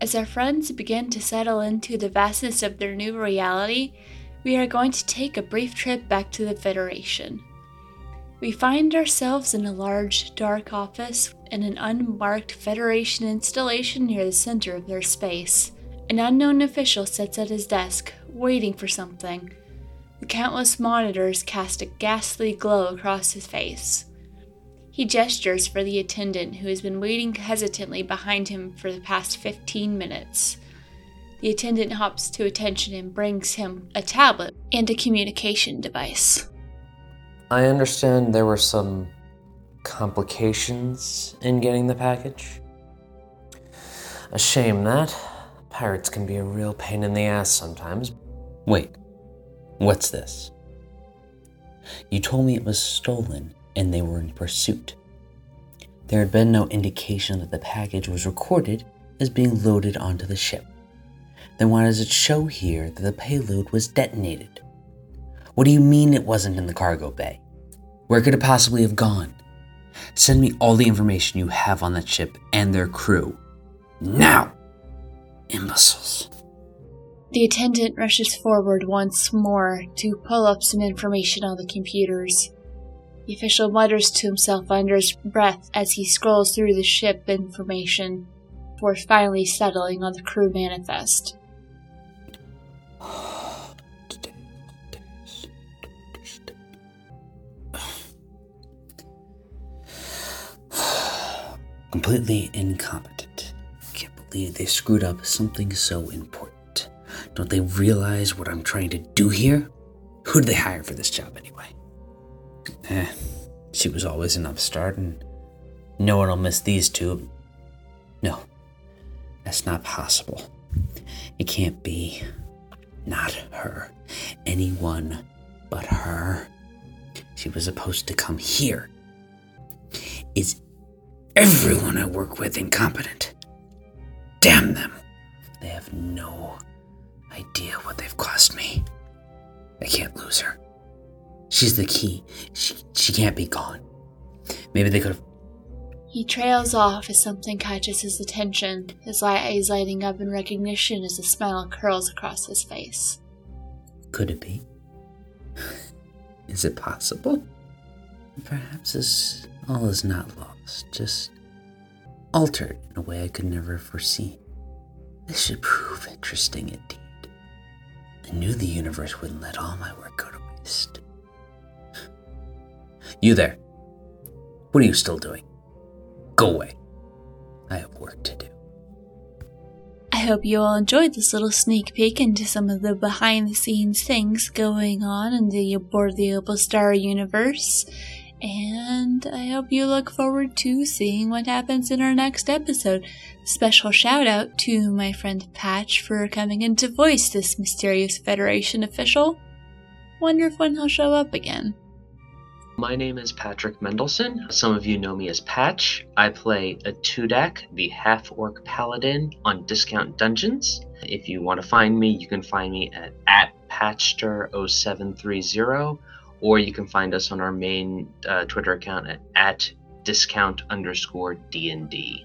As our friends begin to settle into the vastness of their new reality, we are going to take a brief trip back to the Federation. We find ourselves in a large, dark office in an unmarked Federation installation near the center of their space. An unknown official sits at his desk, waiting for something. The countless monitors cast a ghastly glow across his face. He gestures for the attendant who has been waiting hesitantly behind him for the past 15 minutes. The attendant hops to attention and brings him a tablet and a communication device. I understand there were some complications in getting the package. A shame that. Pirates can be a real pain in the ass sometimes. Wait, what's this? You told me it was stolen and they were in pursuit. There had been no indication that the package was recorded as being loaded onto the ship. Then why does it show here that the payload was detonated? What do you mean it wasn't in the cargo bay? Where could it possibly have gone? Send me all the information you have on that ship and their crew. Now! Imbeciles. The attendant rushes forward once more to pull up some information on the computers. The official mutters to himself under his breath as he scrolls through the ship information before finally settling on the crew manifest. Completely incompetent. Can't believe they screwed up something so important. Don't they realize what I'm trying to do here? Who did they hire for this job anyway? Eh, she was always an upstart, and no one will miss these two. No, that's not possible. It can't be. Not her. Anyone but her. She was supposed to come here. Is everyone I work with incompetent? Damn them. They have no idea what they've cost me. I can't lose her. She's the key. She, she can't be gone. Maybe they could have. He trails off as something catches his attention, his eyes lighting up in recognition as a smile curls across his face. Could it be? is it possible? Perhaps this all is not lost, just altered in a way I could never have foreseen. This should prove interesting indeed. I knew the universe wouldn't let all my work go to waste. You there. What are you still doing? Go away. I have work to do. I hope you all enjoyed this little sneak peek into some of the behind the scenes things going on in the Aboard the Opal Star universe. And I hope you look forward to seeing what happens in our next episode. Special shout out to my friend Patch for coming in to voice this mysterious Federation official. Wonder if when he'll show up again. My name is Patrick Mendelson. Some of you know me as Patch. I play a Tudak, the half orc paladin, on Discount Dungeons. If you want to find me, you can find me at, at Patchster0730, or you can find us on our main uh, Twitter account at, at discount underscore DND.